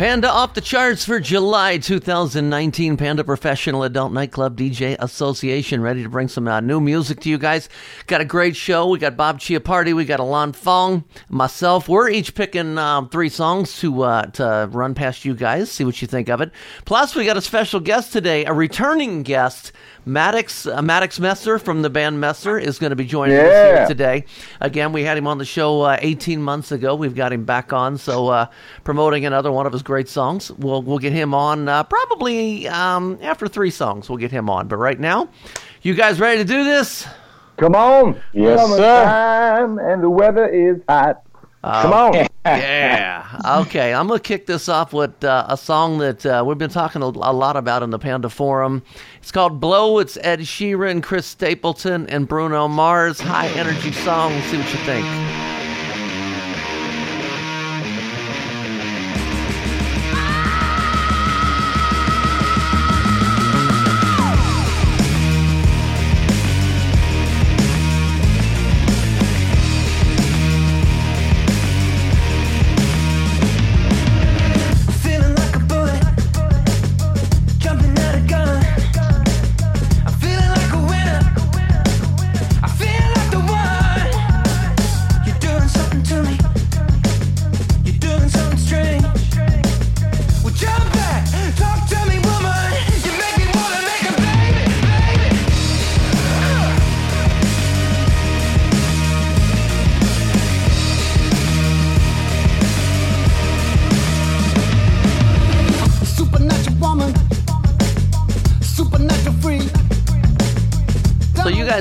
Panda off the charts for July 2019. Panda Professional Adult Nightclub DJ Association ready to bring some uh, new music to you guys. Got a great show. We got Bob Chiappardi, we got Ilan Fong, myself. We're each picking um, three songs to uh, to run past you guys, see what you think of it. Plus, we got a special guest today, a returning guest. Maddox uh, Maddox Messer from the band Messer is going to be joining us here today. Again, we had him on the show uh, 18 months ago. We've got him back on, so uh, promoting another one of his great songs. We'll we'll get him on uh, probably um, after three songs. We'll get him on. But right now, you guys ready to do this? Come on. Yes, Summertime, and the weather is hot. Come on. Yeah. Okay, I'm gonna kick this off with uh, a song that uh, we've been talking a, a lot about in the Panda Forum. It's called "Blow." It's Ed Sheeran, Chris Stapleton, and Bruno Mars. High energy song. See what you think.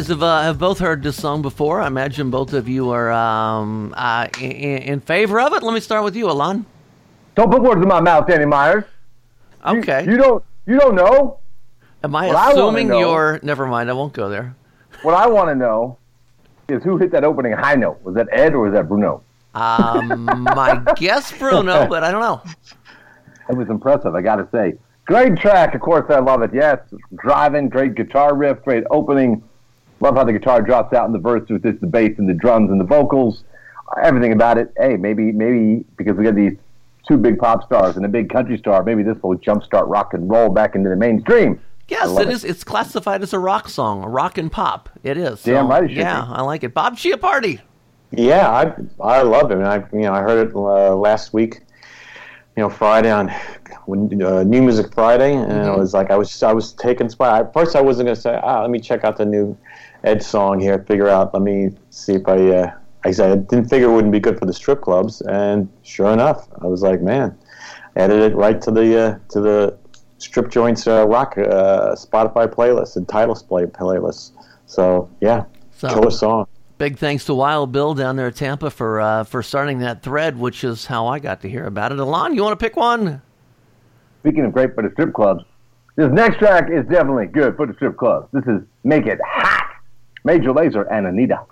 Have uh, have both heard this song before. I imagine both of you are um, uh, in, in favor of it. Let me start with you, Ilan. Don't put words in my mouth, Danny Meyers. Okay. You, don't. You don't know. Am I what assuming know- you're? Never mind. I won't go there. What I want to know is who hit that opening high note. Was that Ed or was that Bruno? Um, my guess, Bruno, but I don't know. It was impressive, I got to say. Great track, of course, I love it. Yes, driving, great guitar riff, great opening. Love how the guitar drops out in the verse with just the bass and the drums and the vocals. Everything about it. Hey, maybe, maybe because we got these two big pop stars and a big country star, maybe this will jumpstart rock and roll back into the mainstream. Yes, it it. is. It's classified as a rock song, a rock and pop. It is. Damn So, right it Yeah, be. I like it. Bob Chiappardi. Yeah, I I love it. I you know I heard it uh, last week, you know Friday on when, uh, New Music Friday, and Mm-hmm. it was like I was I was taken by. At first, I wasn't gonna say, ah, let me check out the new Ed song here, figure out. Let me see if I. Uh, I said I didn't figure it wouldn't be good for the strip clubs, and sure enough, I was like, man, added it right to the uh, to the strip joints uh, rock uh, Spotify playlist and titles play playlist. So yeah, So- killer song. Big thanks to Wild Bill down there at Tampa for uh, for starting that thread, which is how I got to hear about it. Ilan, you want to pick one? Speaking of great for the strip clubs, this next track is definitely good for the strip clubs. This is Make It Hot. Major Lazer and Anitta.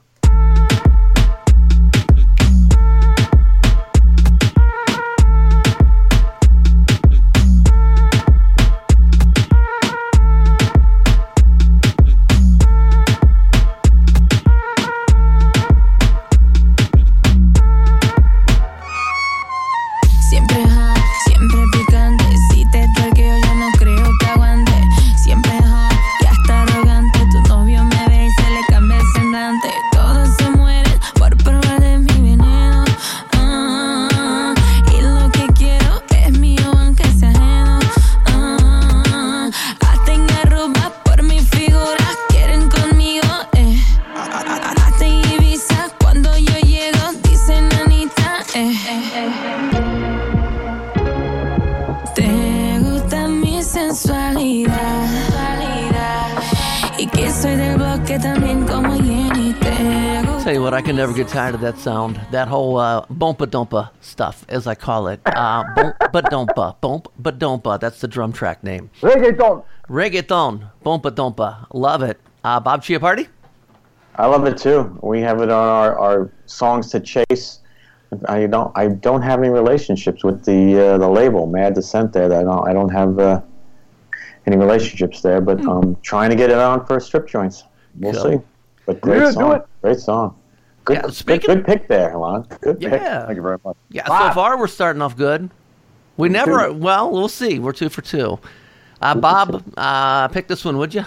Get tired of that sound. That whole uh, bumpa dumpa stuff, as I call it. Uh, bumpa dumpa, bumpa dumpa. That's the drum track name. Reggaeton. Reggaeton, bumpa dumpa. Love it. Uh, Bob Chiappardi. I love it too. We have it on our, our songs to chase. I don't I don't have any relationships with the uh, the label Mad Descent there. I don't I don't have uh, any relationships there, but um, trying to get it on for strip joints. We'll Cool. see. But great Yeah, do song. Great song. Good, Yeah, good, speaking- good pick there, Ilan. Good pick. Yeah. Thank you very much. Yeah, so far we're starting off good. We never, well, we'll see. We're two for two. Uh, Bob, uh, pick this one, would you?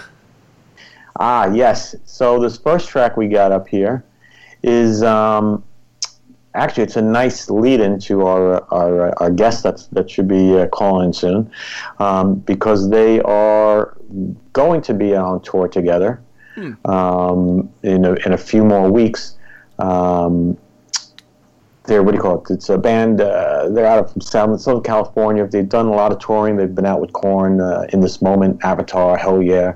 Ah, yes. So this first track we got up here is um, actually it's a nice lead-in to our our, our guest that's, that should be uh, calling soon, um, because they are going to be on tour together um, in a, in a few more weeks. Um, they're what do you call it? It's a band. Uh, they're out of Southern, Southern California. They've done a lot of touring. They've been out with Korn uh, in this moment, Avatar, Hell Yeah.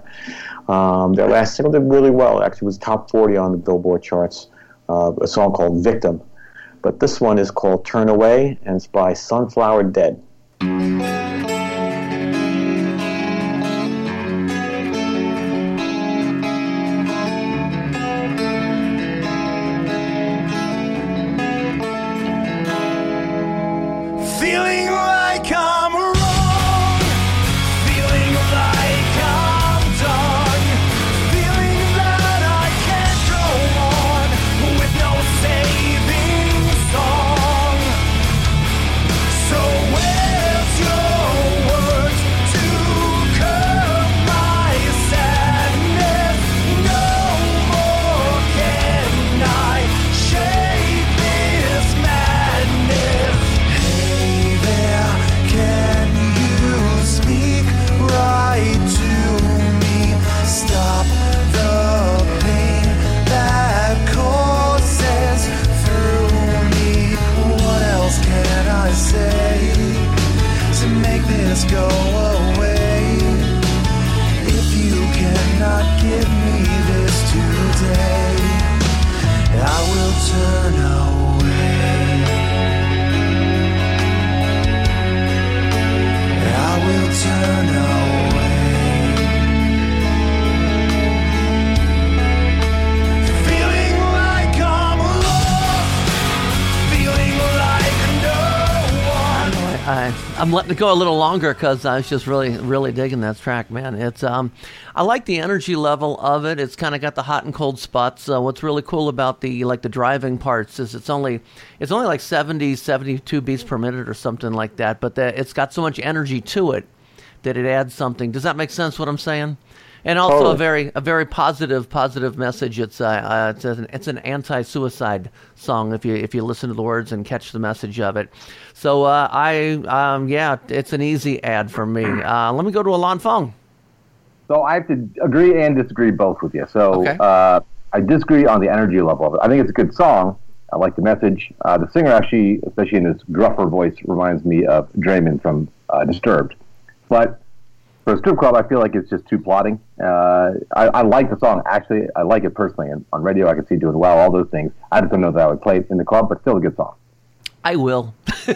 Um, their last single did really well. Actually was top 40 on the Billboard charts. Uh, a song called Victim. But this one is called Turn Away, and it's by Sunflower Dead. I'm letting it go a little longer because I was just really, really digging that track, man. It's um, I like the energy level of it. It's kind of got the hot and cold spots. Uh, what's really cool about the like the driving parts is it's only it's only like 70, 72 beats per minute or something like that. But the, it's got so much energy to it that it adds something. Does that make sense? What I'm saying? And also a very a very positive positive message. It's uh, uh it's an it's an anti-suicide song if you if you listen to the words and catch the message of it. So uh, I um yeah, it's an easy ad for me. Uh, let me go to Ilan Fong. So I have to agree and disagree both with you. So Okay. uh, I disagree on the energy level of it. I think it's a good song. I like the message. Uh, the singer actually, especially in his gruffer voice, reminds me of Draiman from uh, Disturbed. But for a strip club, I feel like it's just too plotting. Uh, I, I like the song. Actually, I like it personally. And on radio, I can see doing well, all those things. I just don't know that I would play it in the club, but still a good song. I will. There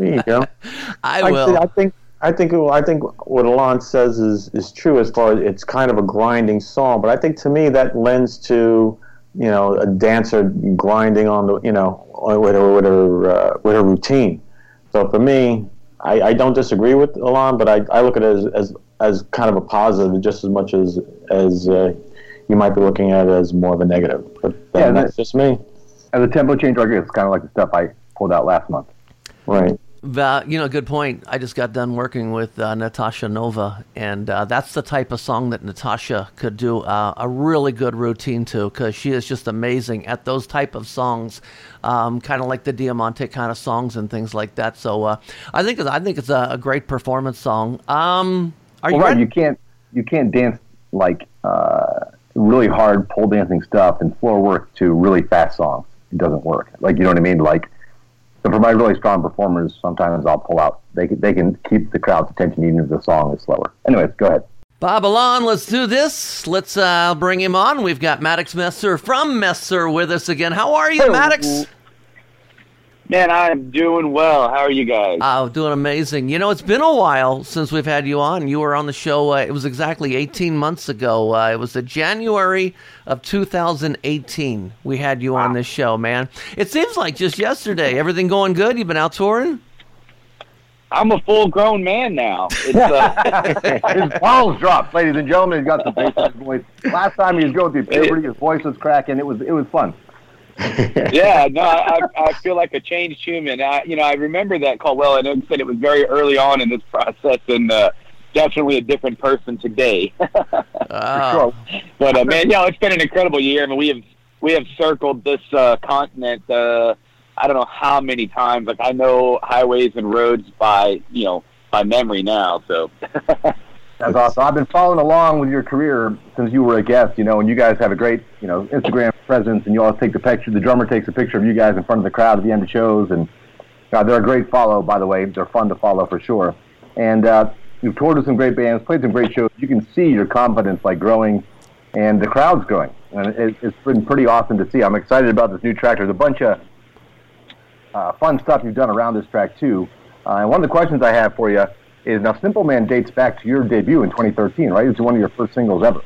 you go. I Like I will. I think I think I think what Ilan says is is true as far as it's kind of a grinding song, but I think to me that lends to you know a dancer grinding on the you know with her with her uh, with her routine. So for me, I, I don't disagree with Ilan, but I, I look at it as, as as kind of a positive just as much as as uh, you might be looking at it as more of a negative. But Yeah, that's just me, And the tempo change record is kind of like the stuff I pulled out last month. right? Va- you know, good point. I just got done working with uh, Natasha Nova, and uh, that's the type of song that Natasha could do uh, a really good routine to, because she is just amazing at those type of songs, um, kind of like the Diamante kind of songs and things like that. So uh, I think I think it's a, a great performance song. Um, are you right, you can't you can't dance like uh, really hard pole dancing stuff and floor work to really fast songs. It doesn't work. Like you know what I mean? Like so for my really strong performers, sometimes I'll pull out. They can they can keep the crowd's attention even if the song is slower. Anyways, go ahead. Babylon, let's do this. Let's uh, bring him on. We've got Maddox Messer from Messer with us again. How are you, Maddox? Man, I'm doing well. How are you guys? Oh, doing amazing. You know, it's been a while since we've had you on. You were on the show, uh, it was exactly 18 months ago. Uh, it was the January of 2018 we had you on this show, man. It seems like just yesterday. Everything going good? You've been out touring? I'm a full grown man now. It's, uh, His balls dropped, ladies and gentlemen. He's got the bass voice. Last time he was going through puberty, his voice was cracking. It was it was fun. yeah, no, I, I feel like a changed human. I, you know, I remember that call well, and it said it was very early on in this process, and uh, definitely a different person today. Oh. But uh, man, yeah, it's been an incredible year. I mean, we have we have circled this uh, continent. Uh, I don't know how many times. Like I know highways and roads by you know by memory now. So That's awesome. I've been following along with your career since you were a guest, you know, and you guys have a great, you know, Instagram presence, and you always take the picture. The drummer takes a picture of you guys in front of the crowd at the end of shows, and uh, they're a great follow, by the way. They're fun to follow for sure. And uh, you've toured with some great bands, played some great shows. You can see your confidence like growing, and the crowd's growing, and it, it's been pretty awesome to see. I'm excited about this new track. There's a bunch of uh, fun stuff you've done around this track too. Uh, and one of the questions I have for you now Simple Man dates back to your debut in 2013, right? It's one of your first singles ever.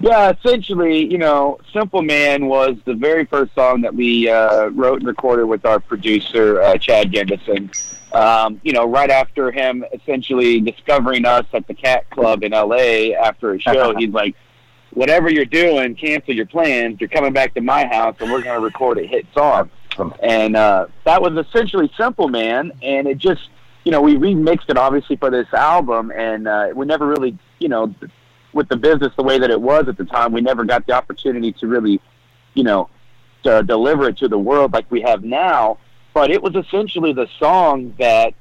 yeah, essentially, you know, Simple Man was the very first song that we uh, wrote and recorded with our producer uh, Chad Gendason. Um, you know, right after him essentially discovering us at the Cat Club in LA after a show, he's like, "Whatever you're doing, cancel your plans. You're coming back to my house, and we're going to record a hit song." And uh, that was essentially Simple Man, and it just, you know, we remixed it obviously for this album, and uh, we never really, you know, with the business the way that it was at the time, we never got the opportunity to really, you know, to deliver it to the world like we have now. But it was essentially the song that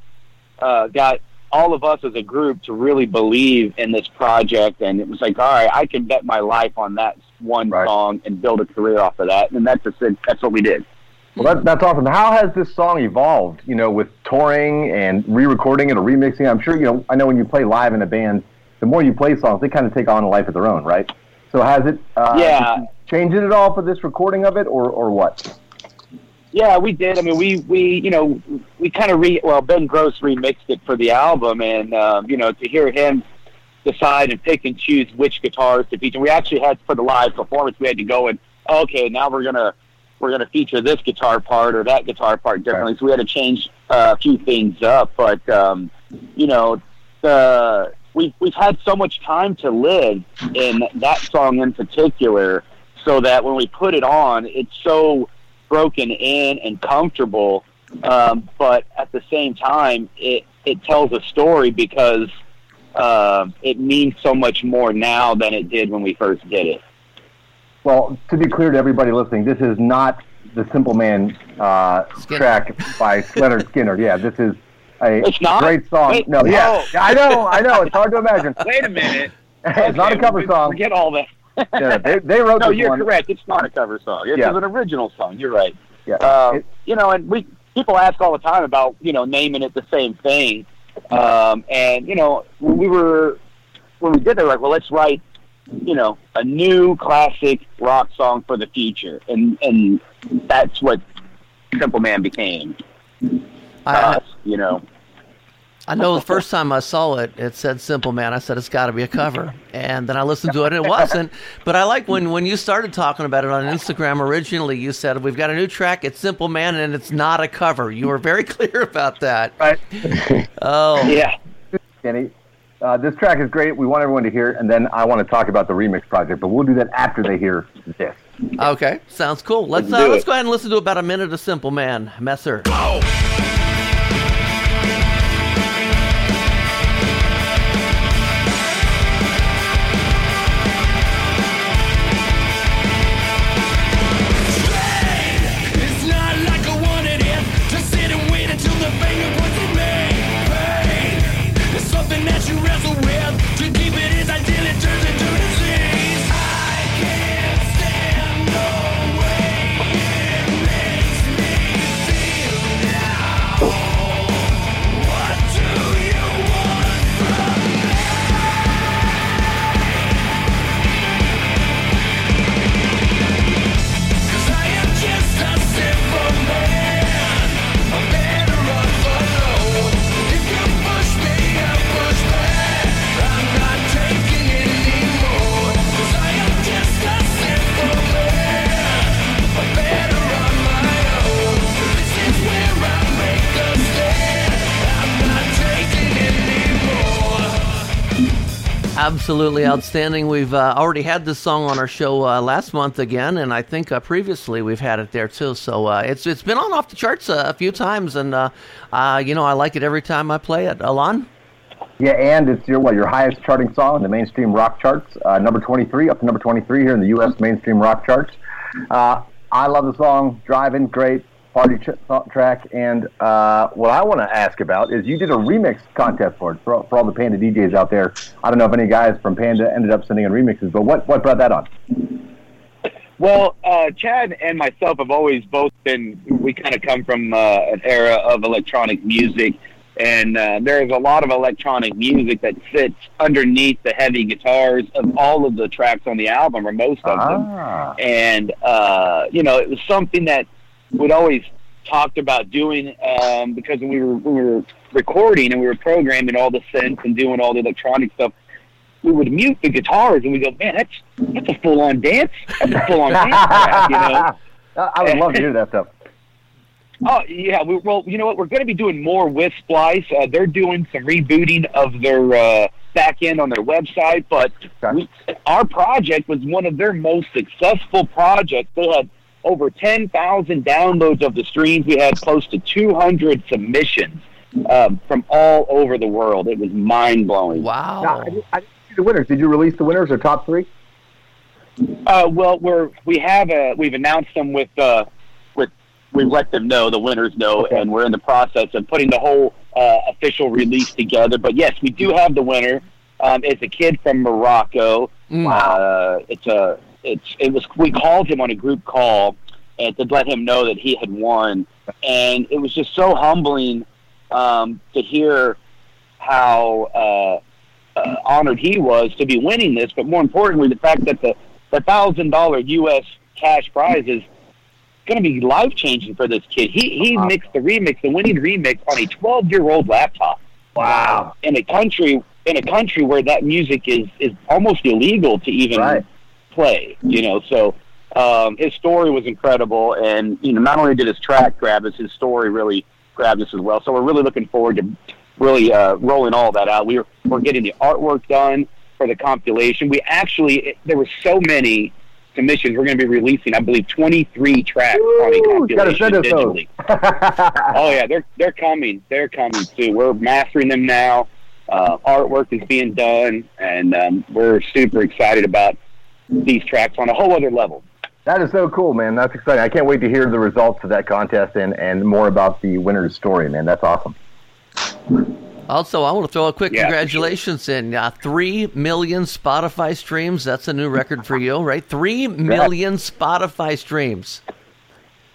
uh, got all of us as a group to really believe in this project, and it was like, all right, I can bet my life on that one Right. song and build a career off of that, and that's just, that's what we did. Well, that, that's awesome. How has this song evolved? You know, with touring and re-recording it or remixing. I'm sure you know. I know when you play live in a band, the more you play songs, they kind of take on a life of their own, right? So has it? Uh, Yeah. Changed it at all for this recording of it, or or what? Yeah, we did. I mean, we we you know we kind of re well Ben Grosse remixed it for the album, and um, you know to hear him decide and pick and choose which guitars to feature. We actually had for the live performance, we had to go and okay, now we're gonna we're gonna feature this guitar part or that guitar part differently. So we had to change uh, a few things up, but um, you know the we we've had so much time to live in that song in particular, so that when we put it on, it's so broken in and comfortable. Um, but at the same time, it, it tells a story because uh, it means so much more now than it did when we first did it. Well, to be clear to everybody listening, this is not the Simple Man uh, track by Lynyrd Skynyrd. Yeah, this is a great song. Wait, no, yeah. I know, I know. It's hard to imagine. Wait a minute. it's not a cover song. Forget all that. Yeah, they, they wrote no, you're one. correct. It's not a cover song. It's Yeah. an original song. You're right. Yeah, Um, it- you know, and we people ask all the time about you know naming it the same thing, um, and you know when we were when we did that, like, well, let's write you know a new classic rock song for the future, and and that's what Simple Man became. I, uh, us, you know. I know the first time I saw it, it said Simple Man. I said it's got to be a cover, and then I listened to it, and it wasn't. But I like when when you started talking about it on Instagram originally. You said we've got a new track. It's Simple Man, and it's not a cover. You were very clear about that. Right. Oh, Yeah. Kenny. Uh, this track is great. We want everyone to hear it, and then I want to talk about the remix project, but we'll do that after they hear this. okay, sounds cool. Let's Let's uh, let's go ahead and listen to about a minute of Simple Man, Messer. It's Absolutely outstanding. We've uh, already had this song on our show uh, last month again, and I think uh, previously we've had it there too. So uh, it's it's been on off the charts uh, a few times, and uh, you know I like it every time I play it. Ilan, Yeah, and it's your what your highest charting song in the mainstream rock charts, number 23, up to number 23 here in the U.S. mainstream rock charts. I love the song, driving, great party ch- track. And uh, what I want to ask about is you did a remix contest for it for, for all the Panda DJs out there. I don't know if any guys from Panda ended up sending in remixes, but what what brought that on? Well, uh, Chad and myself have always both been. We kind of come from uh, an era of electronic music, and uh, there's a lot of electronic music that sits underneath the heavy guitars of all of the tracks on the album, or most of them. Ah, And uh, you know, it was something that we'd always talked about doing um, because when we were we were recording and we were programming all the synths and doing all the electronic stuff. We would mute the guitars and we go, man, that's that's a full on dance. That's a full on dance track, you know. I would love to hear that stuff. Oh yeah, we, well, you know what? We're going to be doing more with Splice. Uh, they're doing some rebooting of their uh, back end on their website, but we, our project was one of their most successful projects. They had over ten thousand downloads of the streams. We had close to two hundred submissions um, from all over the world. It was mind blowing. wow, Now, I, didn't- I didn't see the winners. Did you release the winners or top three? Uh, well, we're we have a we've announced them with uh, with we let them know the winners know, Okay. and we're in the process of putting the whole uh, official release together. But yes, we do have the winner. Um, it's a kid from Morocco. Uh, it's a it's it was we called him on a group call and to let him know that he had won, and it was just so humbling um, to hear how. Uh, uh, honored he was to be winning this, but more importantly, the fact that the the thousand dollar U.S. cash prize is going to be life changing for this kid. He he mixed the remix, the winning remix, on a twelve year old laptop. Wow. In a country in a country where that music is is almost illegal to even Right. Play. You know, so. Um, his story was incredible, and you know, not only did his track grab us, his story really grabbed us as well. So we're really looking forward to really uh, rolling all that out. We're we're getting the artwork done for the compilation. We actually there were so many submissions. We're going to be releasing, I believe, 23 tracks on a compilation send us those. digitally. oh yeah, they're they're coming. They're coming too. We're mastering them now. Uh, artwork is being done, and um, we're super excited about these tracks on a whole other level. That is so cool, man. That's exciting. I can't wait to hear the results of that contest and, and more about the winner's story, man. That's awesome. Also, I want to throw a quick Yeah, for congratulations in. Uh, Three million Spotify streams. That's a new record for you, right? Three million Spotify streams.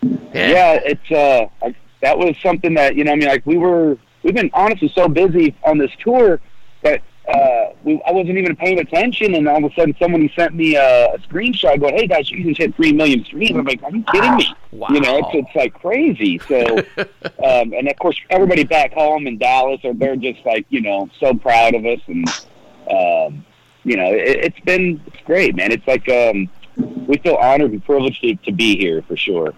yeah, it's uh, I- that was something that you know. I mean, like we were, we've been honestly so busy on this tour that uh, we, I wasn't even paying attention, and all of a sudden, somebody sent me a, a screenshot going, "Hey guys, you just hit three million streams." I'm like, "Are you kidding me?" Wow. You know, it's, it's like crazy. So, um, and of course, everybody back home in Dallas are they're just like you know so proud of us, and um, you know, it, it's been it's great, man. It's like um, we feel honored and privileged to, to be here for sure.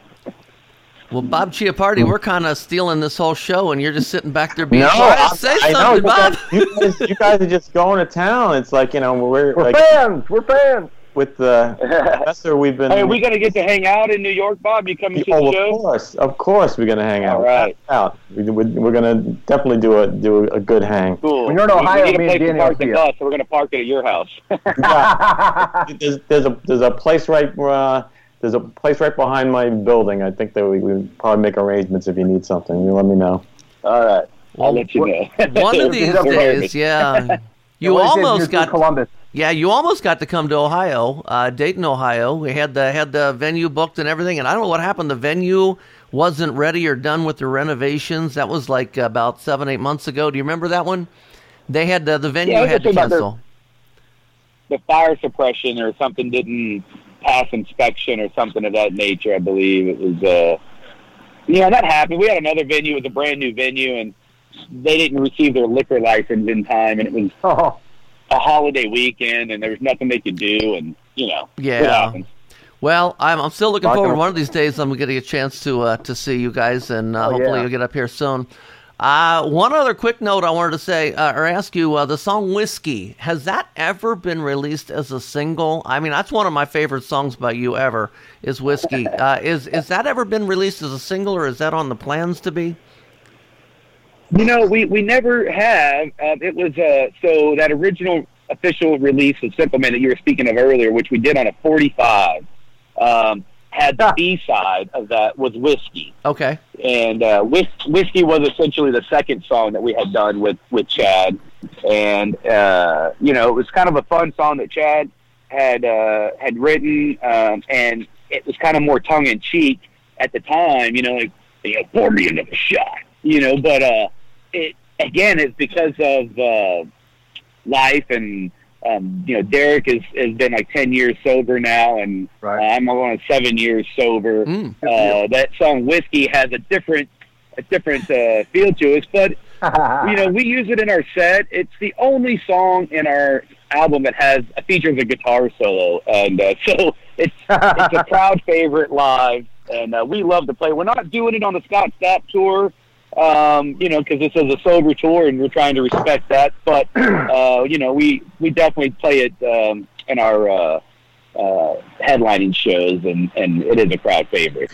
Well, Bob Chiappardi, we're kind of stealing this whole show, and you're just sitting back there being No, quiet. I- Say I know, something, you Bob. guys- You guys, you guys are just going to town. It's like you know we're, We're like fans. We're fans. with the professor. We've been. Hey, we gonna get to hang out in New York, Bob. You coming to oh, the show? of course, of course, we're gonna hang out. All right. out. We, we, we're gonna definitely do a do a good hang. Cool. When you're in Ohio, we need a place to park the bus, so we're gonna park it at your house. there's, there's a there's a place right uh, there's a place right behind my building. I think that we we probably make arrangements if you need something. You let me know. All right, I'll let you know. One of these days, yeah. You What is it? almost got Columbus. Yeah, you almost got to come to Ohio, uh, Dayton, Ohio. We had the had the venue booked and everything, and I don't know what happened. The venue wasn't ready or done with the renovations. That was like about seven, eight months ago. Do you remember that one? They had uh, the venue Yeah, had to just about the- cancel. the fire suppression or something didn't pass inspection or something of that nature. I believe it was. Uh, yeah, that happened. We had another venue. It was a brand new venue, and they didn't receive their liquor license in time, and it was Oh, a holiday weekend, and there was nothing they could do, and you know, Yeah. Well, I'm, I'm still looking Talking forward. One of these days, I'm going to get a chance to uh, to see you guys, and uh, Oh, hopefully yeah. you'll get up here soon. Uh, one other quick note I wanted to say uh, or ask you: uh, the song "Whiskey" has that ever been released as a single? I mean, that's one of my favorite songs by you ever. Is "Whiskey"? Uh, is is that ever been released as a single, or is that on the plans to be? You know, we, we never have. Um, it was uh, so that original official release of Simple Man that you were speaking of earlier, which we did on a 45, um, had the B side of that was Whiskey. Okay. and uh, Whis- whiskey was essentially the second song that we had done with with Chad, and uh, you know it was kind of a fun song that Chad had uh, had written, um, and it was kind of more tongue in cheek at the time, you know, like you know, pour me another shot, you know, but uh, it again it's because of uh, life and. Um, you know, Derek has, has been like ten years sober now, and Right. uh, I'm on seven years sober. Mm. Uh, that song "Whiskey" has a different a different uh, feel to us, but you know we use it in our set. It's the only song in our album that has a features a guitar solo, and uh, so it's it's a proud favorite live, and uh, we love to play. We're not doing it on the Scott Stapp tour. Um, you know, because this is a sober tour, and we're trying to respect that. But uh, you know, we we definitely play it um, in our uh, uh, headlining shows, and and it is a crowd favorite.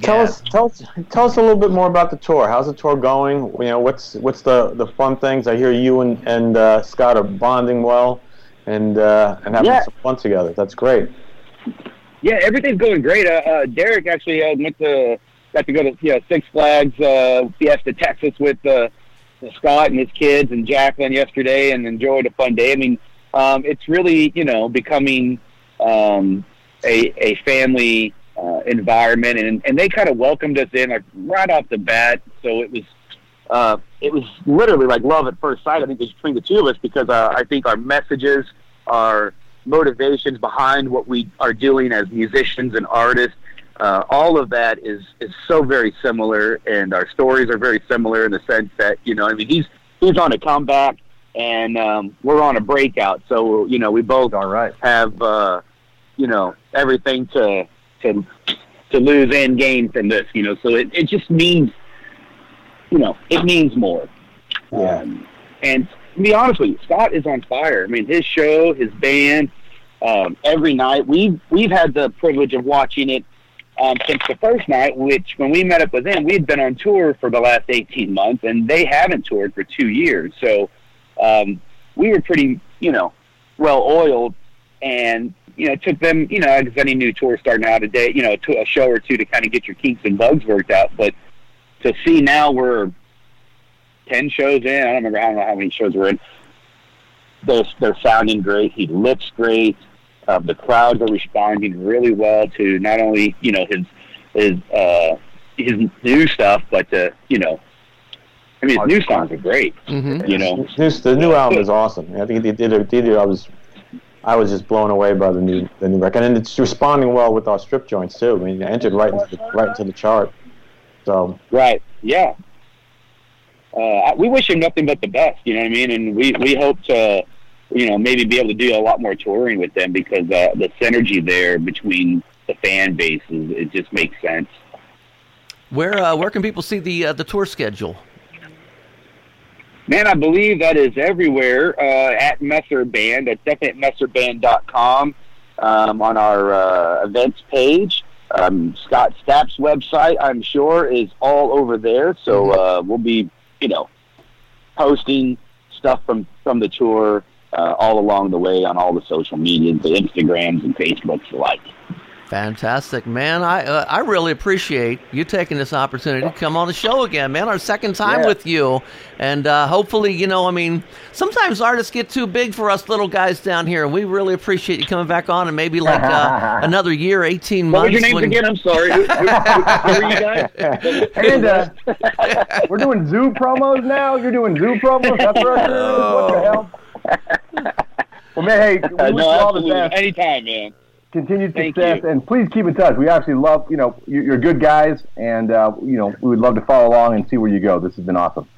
Tell Yeah. us, tell us, tell us a little bit more about the tour. How's the tour going? You know, what's what's the the fun things? I hear you and and uh, Scott are bonding well, and uh, and having Yeah. some fun together. That's great. Yeah, everything's going great. Uh, uh, Derek actually uh, went to got to go to you know, Six Flags uh, Fiesta Texas with uh, Scott and his kids and Jaclyn yesterday, and enjoyed a fun day. I mean, um, it's really you know becoming um, a a family uh, environment, and and they kind of welcomed us in like right off the bat. So it was. Uh, it was literally like love at first sight. I think between the two of us because uh, I think our messages, our motivations behind what we are doing as musicians and artists, uh, all of that is is so very similar, and our stories are very similar in the sense that you know, I mean, he's he's on a comeback, and um, we're on a breakout. So you know, we both All right. have uh, you know everything to to to lose and gain from this. You know, so it, it just means you know it means more. Yeah. Um, and to be honest with you, Scott is on fire. I mean, his show, his band, um, every night. We've we've had the privilege of watching it um, since the first night. Which when we met up with them, we had been on tour for the last eighteen months, and they haven't toured for two years. So um, we were pretty, you know, well oiled, and you know, it took them, you know, as any new tour starting out a day, you know, a show or two to kind of get your kinks and bugs worked out. But to see now we're ten shows in. I don't remember I don't know how many shows we're in. They're they're sounding great. He looks great. Uh, the crowds are responding really well to not only you know his his uh, his new stuff, but uh, you know, I mean his new songs are great. Mm-hmm. You know, This, the new album is awesome. I think they did. A, they did I was, I was just blown away by the new the new record, and it's responding well with our strip joints too. I mean, it entered right into the, right into the chart. So Right. Yeah. Uh, we wish him nothing but the best. You know what I mean? And we we hope to, you know, maybe be able to do a lot more touring with them because uh, the synergy there between the fan bases it just makes sense. Where uh, where can people see the uh, the tour schedule? Man, I believe that is everywhere uh, at Messer Band. That's definitely at messerband.com um, on our uh, events page. Um, Scott Stapp's website, I'm sure, is all over there. So uh, we'll be, you know, posting stuff from, from the tour uh, all along the way on all the social medias, the Instagrams and Facebooks alike. Fantastic, man! I uh, I really appreciate you taking this opportunity to come on the show again, man. Our second time Yeah. with you, and uh, hopefully, you know, I mean, sometimes artists get too big for us little guys down here, and we really appreciate you coming back on, and maybe like uh, another year, eighteen What months. was your names when- again? I'm sorry. Who, who, who, who are you guys? And uh, we're doing zoo promos now. You're doing zoo promos. That's what. What the hell? Well, man, hey, we wish no, you all the best. Anytime, man. continued Thank success, you. and please keep in touch. We actually love, you know, you- you're good guys, and uh, you know, we would love to follow along and see where you go. This has been awesome.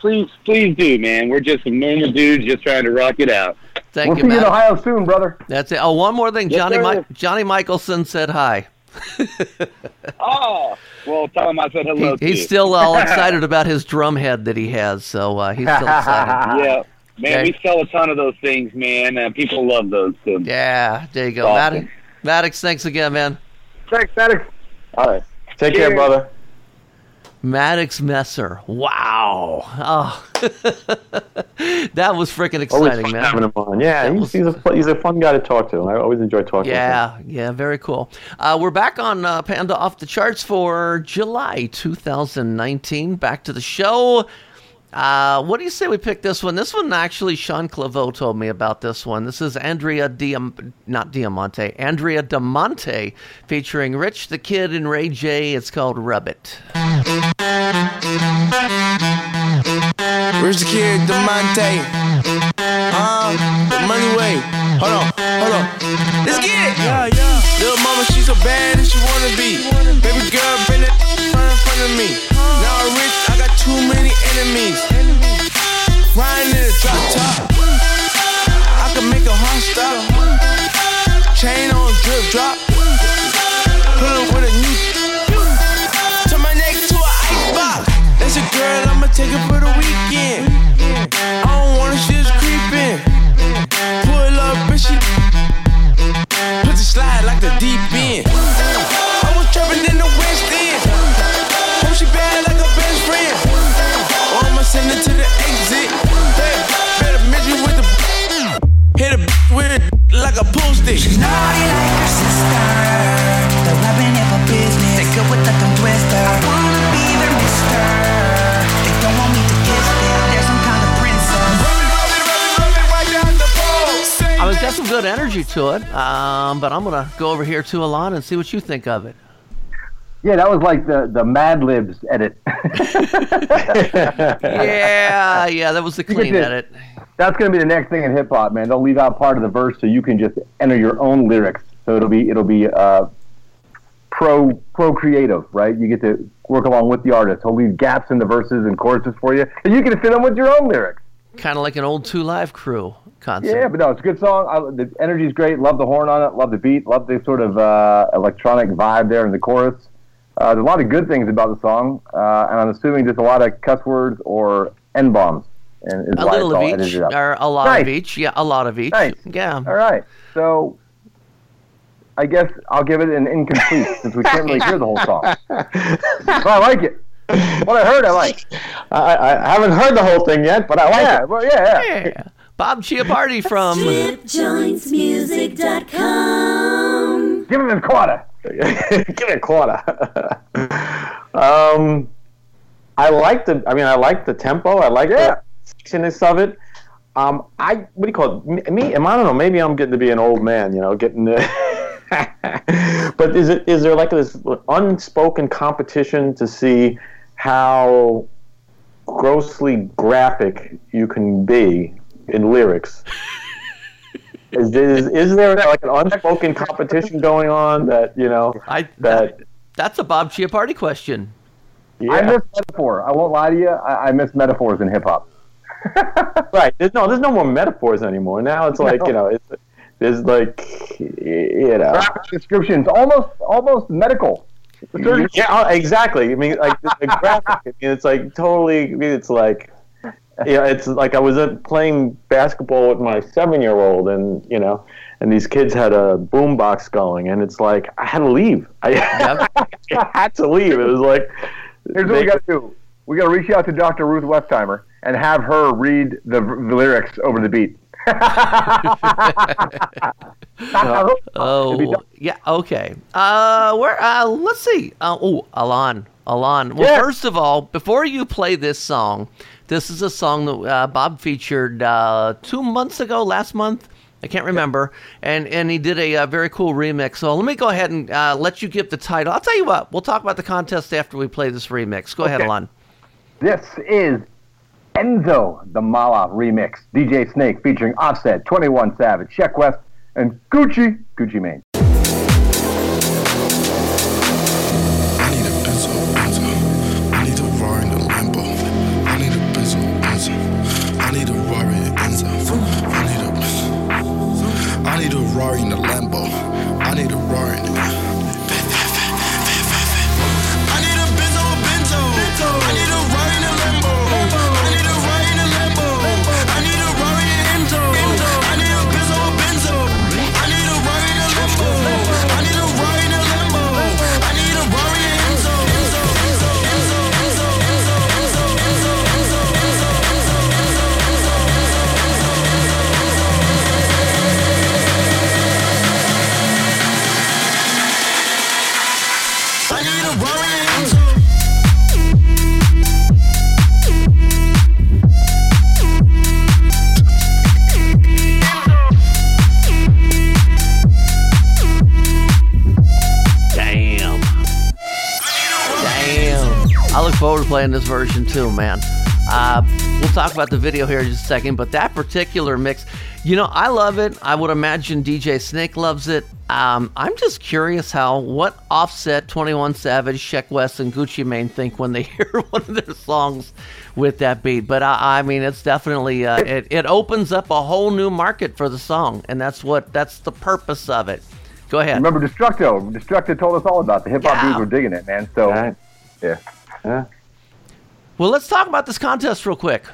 Please, please do, man. We're just some normal dudes just trying to rock it out. Thank we'll you, see you in. Ohio soon, brother. That's it. Oh, one more thing, Yes, Johnny sir. Mi- Johnny Michelson said hi. Oh, well, tell him I said hello. He, to he's you. still all excited about his drum head that he has, so uh, he's still excited. Yeah, man, Okay. we sell a ton of those things, man. And people love those. So. Yeah, there you go. Awesome. Maddox, Maddox, thanks again, man. Thanks, Maddox. All right. Take care, brother. Maddox Messer. Wow. Oh. that was freaking Always exciting, fun man. having him on. Yeah, he's, was- he's a he's a fun guy to talk to. I always enjoy talking. To him. Yeah, yeah, very cool. Uh, we're back on uh, Panda Off the Charts for July 2019. Back to the show. Uh, what do you say we pick this one? This one actually, Sean Claveau told me about this one. This is Andrea Diam, not Diamante, Andrea Diamante, featuring Rich the Kid and Ray J. It's called Rub It. Where's the kid, Demonte? Uh, the money way. Hold on, hold on. Let's get it. Yeah, yeah. Little mama, she so bad as she wanna be. Baby girl, bring that front in front of me. Now I'm rich, I got too many enemies. Riding in a drop top. I can make a heart stop. Chain on drip drop. To it, um, but I'm going to go over here to Ilan and see what you think of it. Yeah, that was like the the Mad Libs edit. Yeah, yeah, that was the clean edit. That's going to be the next thing in hip hop, man. They'll leave out part of the verse so you can just enter your own lyrics. So it'll be it'll be uh, pro pro creative, right? You get to work along with the artist. He'll leave gaps in the verses and choruses for you, and you can fit them with your own lyrics. Kind of like an old Two Live Crew concept. Yeah, but no, it's a good song. I, the energy's great. Love the horn on it. Love the beat. Love the sort of uh, electronic vibe there in the chorus. Uh, there's a lot of good things about the song, uh, and I'm assuming just a lot of cuss words or n bombs. And is a why little it's all of each, edited or a lot Nice. of each. Yeah, a lot of each. Nice. Yeah. All right. So I guess I'll give it an incomplete since we can't really hear the whole song. but I like it. What I heard, I like. I, I I haven't heard the whole thing yet, but I like Yeah, it. well, yeah, yeah. Yeah. Bob Chiappardi from. StripJointsmusic.com. Give him his quarter. Give it a quarter. um, I like the. I mean, I like the tempo. I like Yeah. the sexiness of it. Um, I what do you call it? Me, me, I don't know. Maybe I'm getting to be an old man. You know, getting. The but is it is there like this unspoken competition to see how grossly graphic you can be in lyrics? Is, is, is there like an unspoken competition going on that you know I, that that's a Bob Chiappardi question. yeah. I miss metaphor. I won't lie to you. I, I miss metaphors in hip hop. right. There's no, there's no more metaphors anymore. Now it's like you know, it's, there's like you know, Graphic descriptions, almost, almost medical. Yeah, exactly. I mean, like the, the graphic. I mean, it's like totally. I mean, it's like, yeah, it's like I was uh, playing basketball with my seven-year-old, and you know, and these kids had a boombox going, and it's like I had to leave. I, I had to leave. It was like. Here's what we got to do. We got to reach out to Dr. Ruth Westheimer and have her read the, the lyrics over the beat. Oh, It'd be done. yeah. Okay. Uh, where? Uh, let's see. Uh, oh, Ilan. Ilan. Well, Yeah. first of all, before you play this song, this is a song that uh, Bob featured uh, two months ago, last month. I can't remember, and and he did a, uh very cool remix. So let me go ahead and uh, let you give the title. I'll tell you what. We'll talk about the contest after we play this remix. Go ahead, Ilan. This is Enzo, the Mala remix. DJ Snake featuring Offset, 21 Savage, Sheck Wes, and Gucci, Gucci Mane. I playing this version too, man. Uh, we'll talk about the video here in just a second, but that particular mix, you know, I love it. I would imagine DJ Snake loves it. Um, I'm just curious how what Offset, 21 Savage, Sheck Wes, and Gucci Mane think when they hear one of their songs with that beat. But I, I mean, it's definitely uh, it, it opens up a whole new market for the song, and that's what that's the purpose of it. Go ahead. Remember Destructo? Destructo told us all about the hip hop Yeah. dudes were digging it, man. So Right. yeah. Yeah. Well, let's talk about this contest real quick.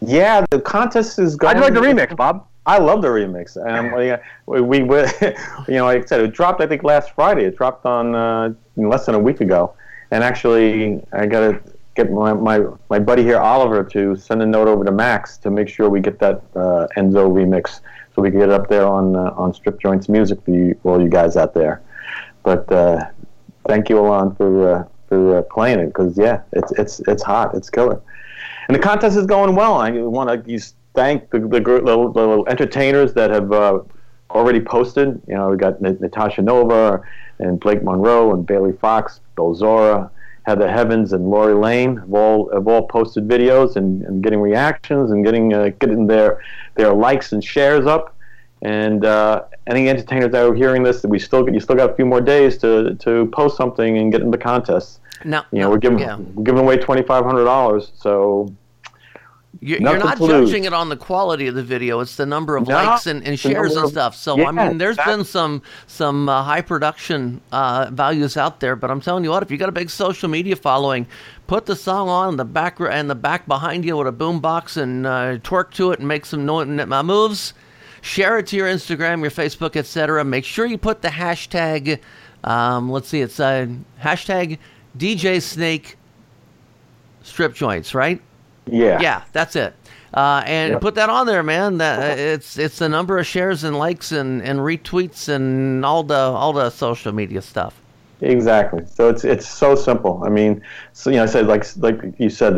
Yeah, the contest is going. I'd like the remix, Bob? I love the remix. Um, we, we, we, you know, like I said, it dropped. I think last Friday. It dropped on uh, less than a week ago. And actually, I got to get my, my my buddy here, Oliver, to send a note over to Max to make sure we get that uh, Enzo remix, so we can get it up there on uh, on Strip Joints Music for, you, for all you guys out there. But uh, thank you, Ilan, for for uh, playing it because yeah, it's it's it's hot. It's killer. And the contest is going well. I want to thank the, the, gr- the, the entertainers that have uh, already posted. You know, we got Natasha Nova and Blake Monroe and Bailey Fox, Bill Zora, Heather Heavens, and Lori Lane have all have all posted videos and, and getting reactions and getting uh, getting their their likes and shares up. And uh, any entertainers that are hearing this, we still you still got a few more days to, to post something and get in the contest. Now, You know, we're giving yeah. we're giving away twenty five hundred dollars. So You're, you're not judging it on the quality of the video; it's the number of No, likes and, and shares and of- stuff. So Yeah, I mean, there's exactly. been some some uh, high production uh, values out there, but I'm telling you what, if you got a big social media following, put the song on in the back and the back behind you with a boombox and uh, twerk to it and make some no- uh, moves. Share it to your Instagram, your Facebook, etc. Make sure you put the hashtag. Um, let's see, it's uh, hashtag DJ Snake strip joints, right? yeah, Yeah, that's it. Uh, and Yep. put that on there, man. That uh, it's it's the number of shares and likes and, and retweets and all the all the social media stuff. Exactly. So it's it's so simple. I mean, so you know, I said like like you said,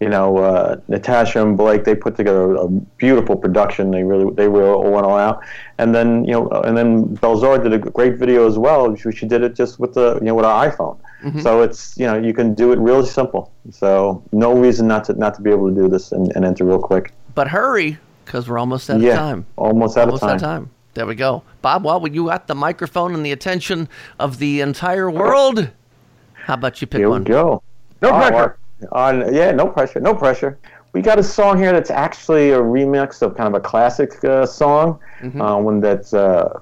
you know, uh, Natasha and Blake they put together a beautiful production. They really they really all went all out. And then you know, and then Belzor did a great video as well. She, she did it just with the you know with our iPhone. So it's you know you can do it really simple. So no reason not to not to be able to do this and, and enter real quick. But hurry, because we're almost out yeah, of time. almost out Almost of out of time. There we go, Bob. Well, you got the microphone and the attention of the entire world. How about you pick Here one? we go. No Oh, pressure. On yeah, no pressure, no pressure. We got a song here that's actually a remix of kind of a classic uh, song, uh, one that's uh,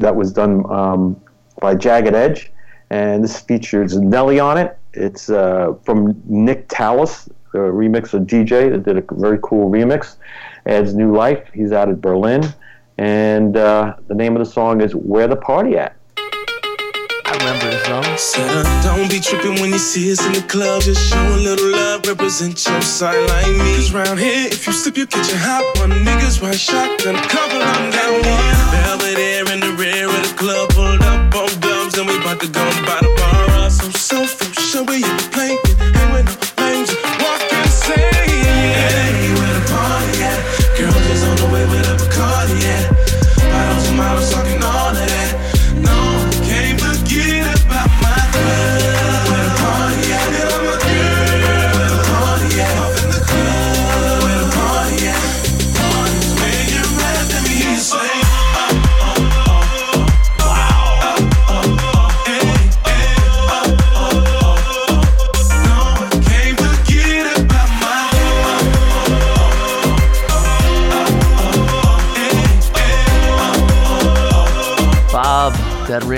that was done um, by Jagged Edge, and this features Nelly on it. It's uh, from Nick Tallis, a remix of DJ that did a very cool remix. Adds new life. He's out of Berlin, and uh, the name of the song is "Where the Party At." I remember the song. Said, don't be tripping when you see us in the club. Just show a little love, represent your side like me. Cause round here, if you slip, you catch a hot one. Niggas run shotgun, down one. Belvedere in the rear of the club, pulled up on dubs, and we about to go by the bar. So, so,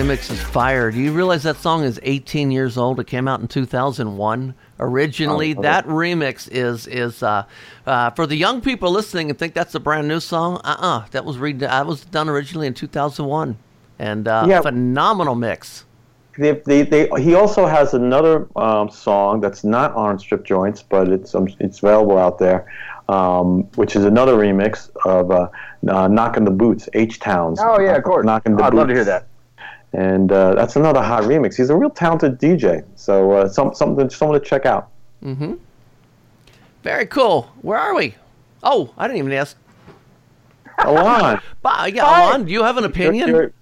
remix is fire. Do you realize that song is 18 years old? It came out in 2001. Originally, Oh, okay. that remix is is uh, uh, for the young people listening and think that's a brand new song. Uh-uh, that was re- that was done originally in 2001, and uh, Yeah. phenomenal mix. They, they, they, he also has another um, song that's not on Strip Joints, but it's um, it's available out there, um, which is another remix of uh, uh, "Knocking the Boots," H Towns. Oh yeah, of course. Knocking the I'd love to hear that. And uh, that's another hot remix. He's a real talented DJ, so uh, some, something someone to check out. Mm-hmm. Very cool. Where are we? Oh, I didn't even ask. Ilan, Bob, yeah, Ilan, do you have an opinion? You're,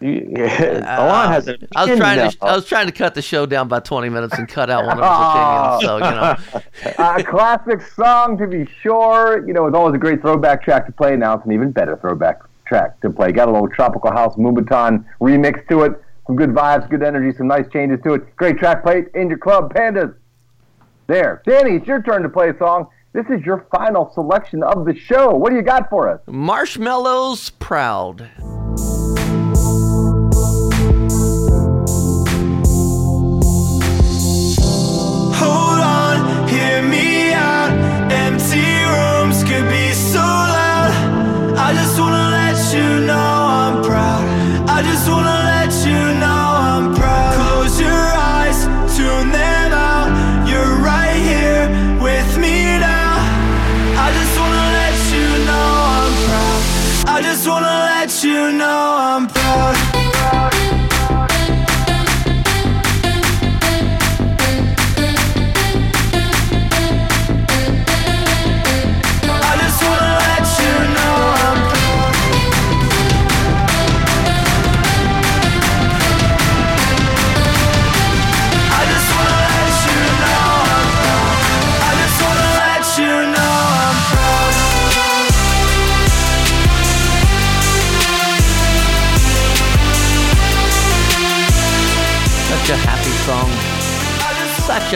You, yeah, Ilan has an I was trying now. to I was trying to cut the show down by 20 minutes and cut out one of his opinions. So you know, a classic song to be sure. You know, it's always a great throwback track to play. Now it's an even better throwback track to play. Got a little tropical house Moombahton remix to it. Some good vibes, good energy, some nice changes to it. Great track played in your club, Pandas. There, Danny, it's your turn to play a song. This is your final selection of the show. What do you got for us? Marshmello's proud. Know I'm proud. I just wanna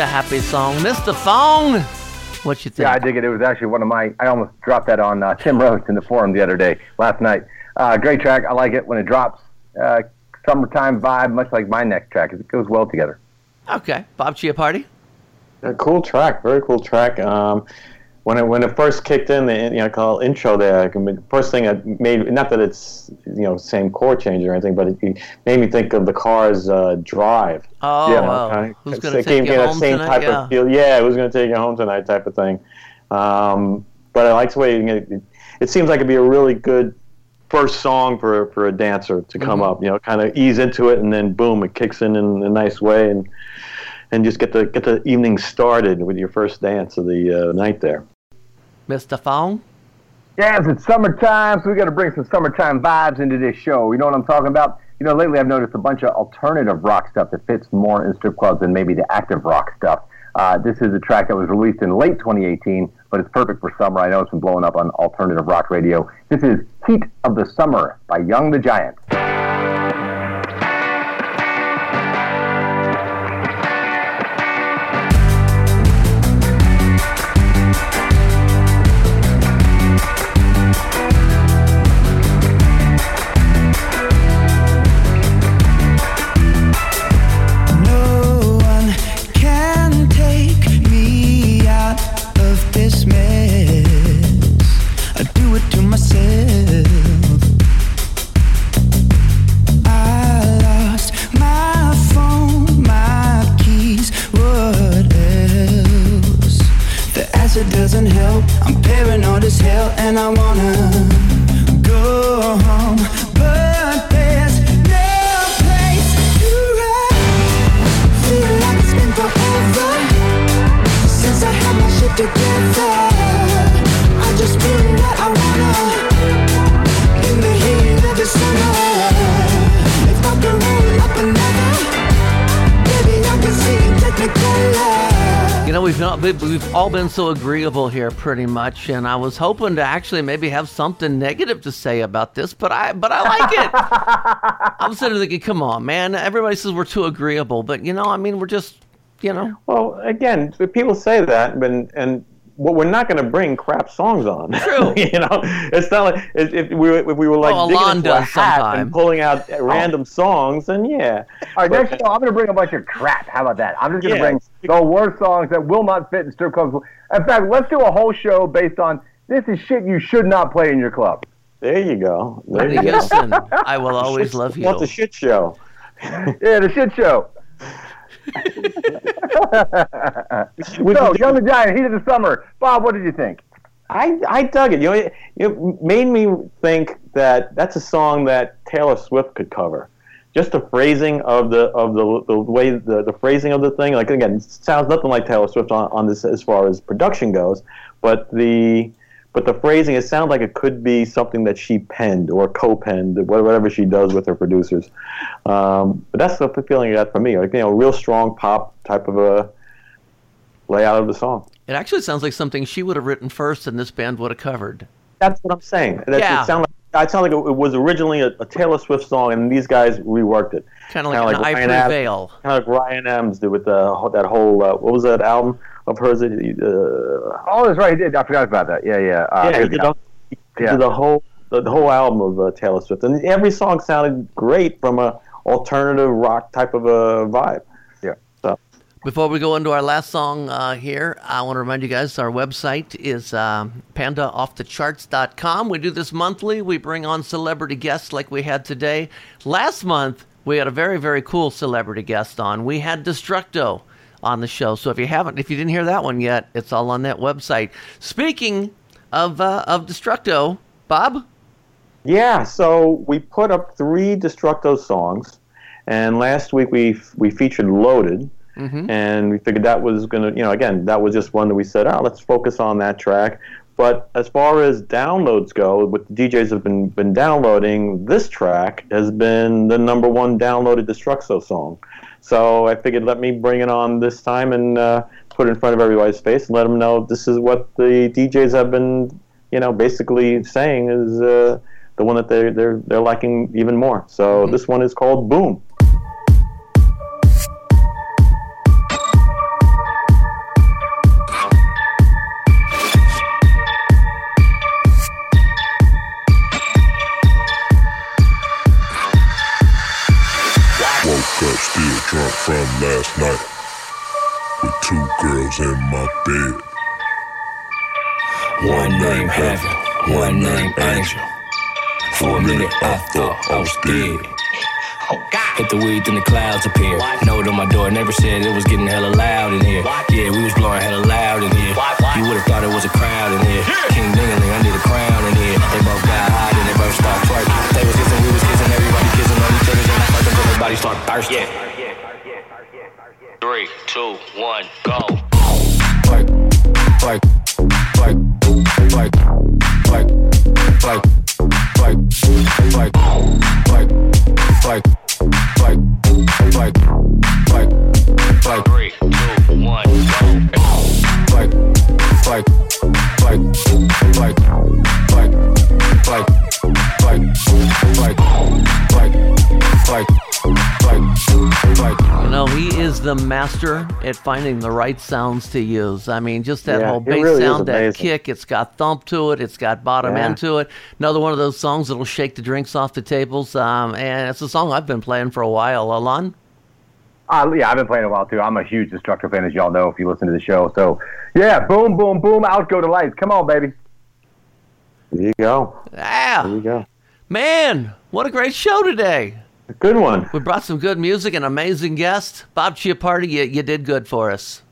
happy song. Mr. Fong. What you think? Yeah, I dig it. It was actually one of my. I almost dropped that on uh, Tim Rhodes in the forum the other day, last night. Uh, great track. I like it when it drops. Uh, summertime vibe, much like my next track. It goes well together. Okay, Bob Chiappardi. A cool track, very cool track. Um, when it when it first kicked in, the you know call intro there, I first thing that made not that it's you know same chord change or anything, but it, made me think of the car's uh, drive. Oh, You know, wow. kinda- Who's gonna take me you that home same tonight? type Yeah. of feel. Yeah, who's going to take you home tonight type of thing. Um, but I like the way you know, it, it seems like it'd be a really good first song for for a dancer to come Mm-hmm. up. You know, kind of ease into it, and then boom, it kicks in in a nice way, and and just get the get the evening started with your first dance of the uh, night there. Mr. Fong. Yes, it's summertime, so we got to bring some summertime vibes into this show. You know what I'm talking about? You know, lately I've noticed a bunch of alternative rock stuff that fits more in strip clubs than maybe the active rock stuff. Uh, this is a track that was released in late 2018, but it's perfect for summer. I know it's been blowing up on alternative rock radio. This is Heat of the Summer by Young the Giant. I wanna we've not we've all been so agreeable here, pretty much, and I was hoping to actually maybe have something negative to say about this, but I but I like it. I'm sitting thinking, come on, man! Everybody says we're too agreeable, but you know, I mean, we're just, you know, Well, again, people say that, but and what we're not going to bring crap songs on. True. you know, it's not like if, if we were, if we were like Well, digging Alon into a does hat sometime. and pulling out oh. random songs, then yeah. All right, But- next show, I'm going to bring a bunch of crap. How about that? I'm just going to Yeah. bring the worst songs that will not fit in strip clubs. In fact, let's do a whole show based on this is shit you should not play in your club. There you go. There you go. Houston, I will always love you. What's a shit show? Yeah, the shit show. We so, Young the Giant, Heat of the Summer. Bob, what did you think? I, I dug it. You know, it, it made me think that that's a song that Taylor Swift could cover. Just the phrasing of the of the, the way the, the phrasing of the thing. Like again, it sounds nothing like Taylor Swift on, on this as far as production goes, but the but the phrasing it sounds like it could be something that she penned or co-penned, wha- whatever she does with her producers. Um, but that's the feeling I got from me, like you know, a real strong pop type of a layout of the song. It actually sounds like something she would have written first and this band would have covered. That's what I'm saying. That, Yeah. It sounded like, it sounded like it was originally a, a Taylor Swift song, and these guys reworked it. Kind of like Kinda an I Ryan Prevail. Kind of like Ryan Adams did with the, that whole uh, what was that album of hers? that he- Uh, Oh, that's right. He did. I forgot about that. Yeah, yeah. Uh, yeah, he did, the- he Yeah. did the whole the, the whole album of uh, Taylor Swift, and every song sounded great from a alternative rock type of a vibe. Yeah. So Before we go into our last song uh, here, I want to remind you guys our website is um, pandaoffthecharts.com. We do this monthly. We bring on celebrity guests like we had today. Last month, we had a very, very cool celebrity guest on. We had Destructo on the show. So if you haven't, if you didn't hear that one yet, it's all on that website. Speaking of, uh, of Destructo, Bob? Yeah, so we put up three Destructo songs, and last week we we featured Loaded, and we figured that was gonna, you know, again, that was just one that we said, oh, let's focus on that track. But as far as downloads go, what the DJs have been been downloading, this track has been the number one downloaded Destructo song. So I figured, let me bring it on this time and uh, put it in front of everybody's face and let them know this is what the DJs have been, you know, basically saying is uh, the one that they're they're they're liking even more. So this one is called Boom. Last night. With two girls in my bed. One named Heaven, one named Angel. For a minute I thought I was dead. Oh God. Hit the weed, then the clouds appear. Note on my door, never said it was getting hella loud in here. Yeah, we was blowing hella loud in here. You would've thought it was a crowd in here. King Dingaling under the crown in here. They both got hot and they both start twerking. They was kissing, we was kissing, everybody kissing on each other. And I fucking till everybody start thirsting. Three, two, one, go. Twerk, twerk, twerk, twerk, twerk, twerk, twerk, twerk, twerk, twerk, twerk, twerk, twerk, twerk. Three, two, one, go. Twerk, twerk, twerk, twerk, twerk, twerk, twerk, twerk, twerk, twerk. You know, he is the master at finding the right sounds to use. I mean, just that Yeah, whole bass really sound, that kick, it's got thump to it, it's got bottom Yeah. end to it. Another one of those songs that'll shake the drinks off the tables. Um, and it's a song I've been playing for a while. Ilan? Uh, yeah, I've been playing a while too. I'm a huge Destructo fan, as y'all know, if you listen to the show. So, yeah, boom, boom, boom, out go the lights. Come on, baby. There you go. Yeah. There you go. Man, what a great show today. Good one. We brought some good music and amazing guests. Bob Chiappardi, you, you did good for us.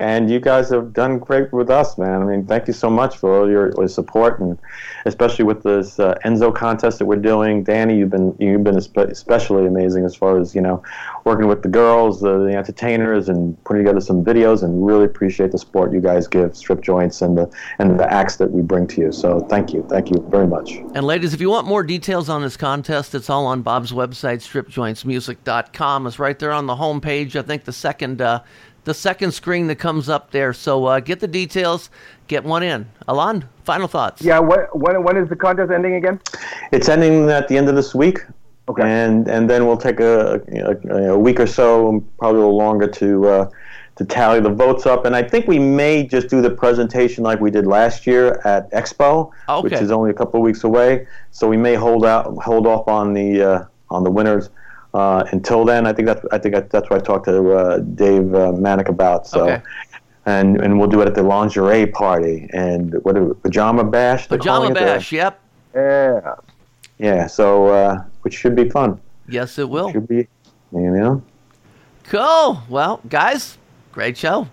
And you guys have done great with us, man. I mean, thank you so much for all your, your support, and especially with this uh, Enzo contest that we're doing. Danny, you've been you've been especially amazing as far as you know, working with the girls, uh, the entertainers, and putting together some videos. And really appreciate the support you guys give Strip Joints and the and the acts that we bring to you. So thank you, thank you very much. And ladies, if you want more details on this contest, it's all on Bob's website, stripjointsmusic.com. It's right there on the home page. I think the second uh, the second screen that comes up there. So uh, get the details, get one in. Ilan, final thoughts. Yeah, what, when, when is the contest ending again? It's ending at the end of this week. Okay. And and then we'll take a, a, a week or so, probably a little longer, to uh, to tally the votes up. And I think we may just do the presentation like we did last year at Expo, which is only a couple of weeks away. So we may hold out, hold off on the uh, on the winners uh, until then. I think that's I think that's what I talked to uh, Dave uh, Manack about. So. Okay. And, and we'll do it at the lingerie party and what are, pajama bash. Pajama calling it, the- Bash, yep. Yeah. yeah, so uh, which should be fun. Yes, it will. Should be, you know. Cool. Well, guys, great show.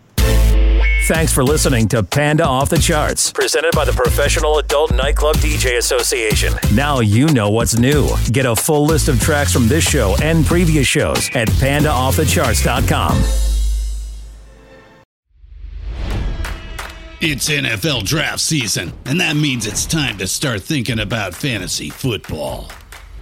Thanks for listening to Panda Off the Charts, presented by the Professional Adult Nightclub DJ Association. Now you know what's new. Get a full list of tracks from this show and previous shows at pandaoffthecharts.com. It's NFL draft season, and that means it's time to start thinking about fantasy football.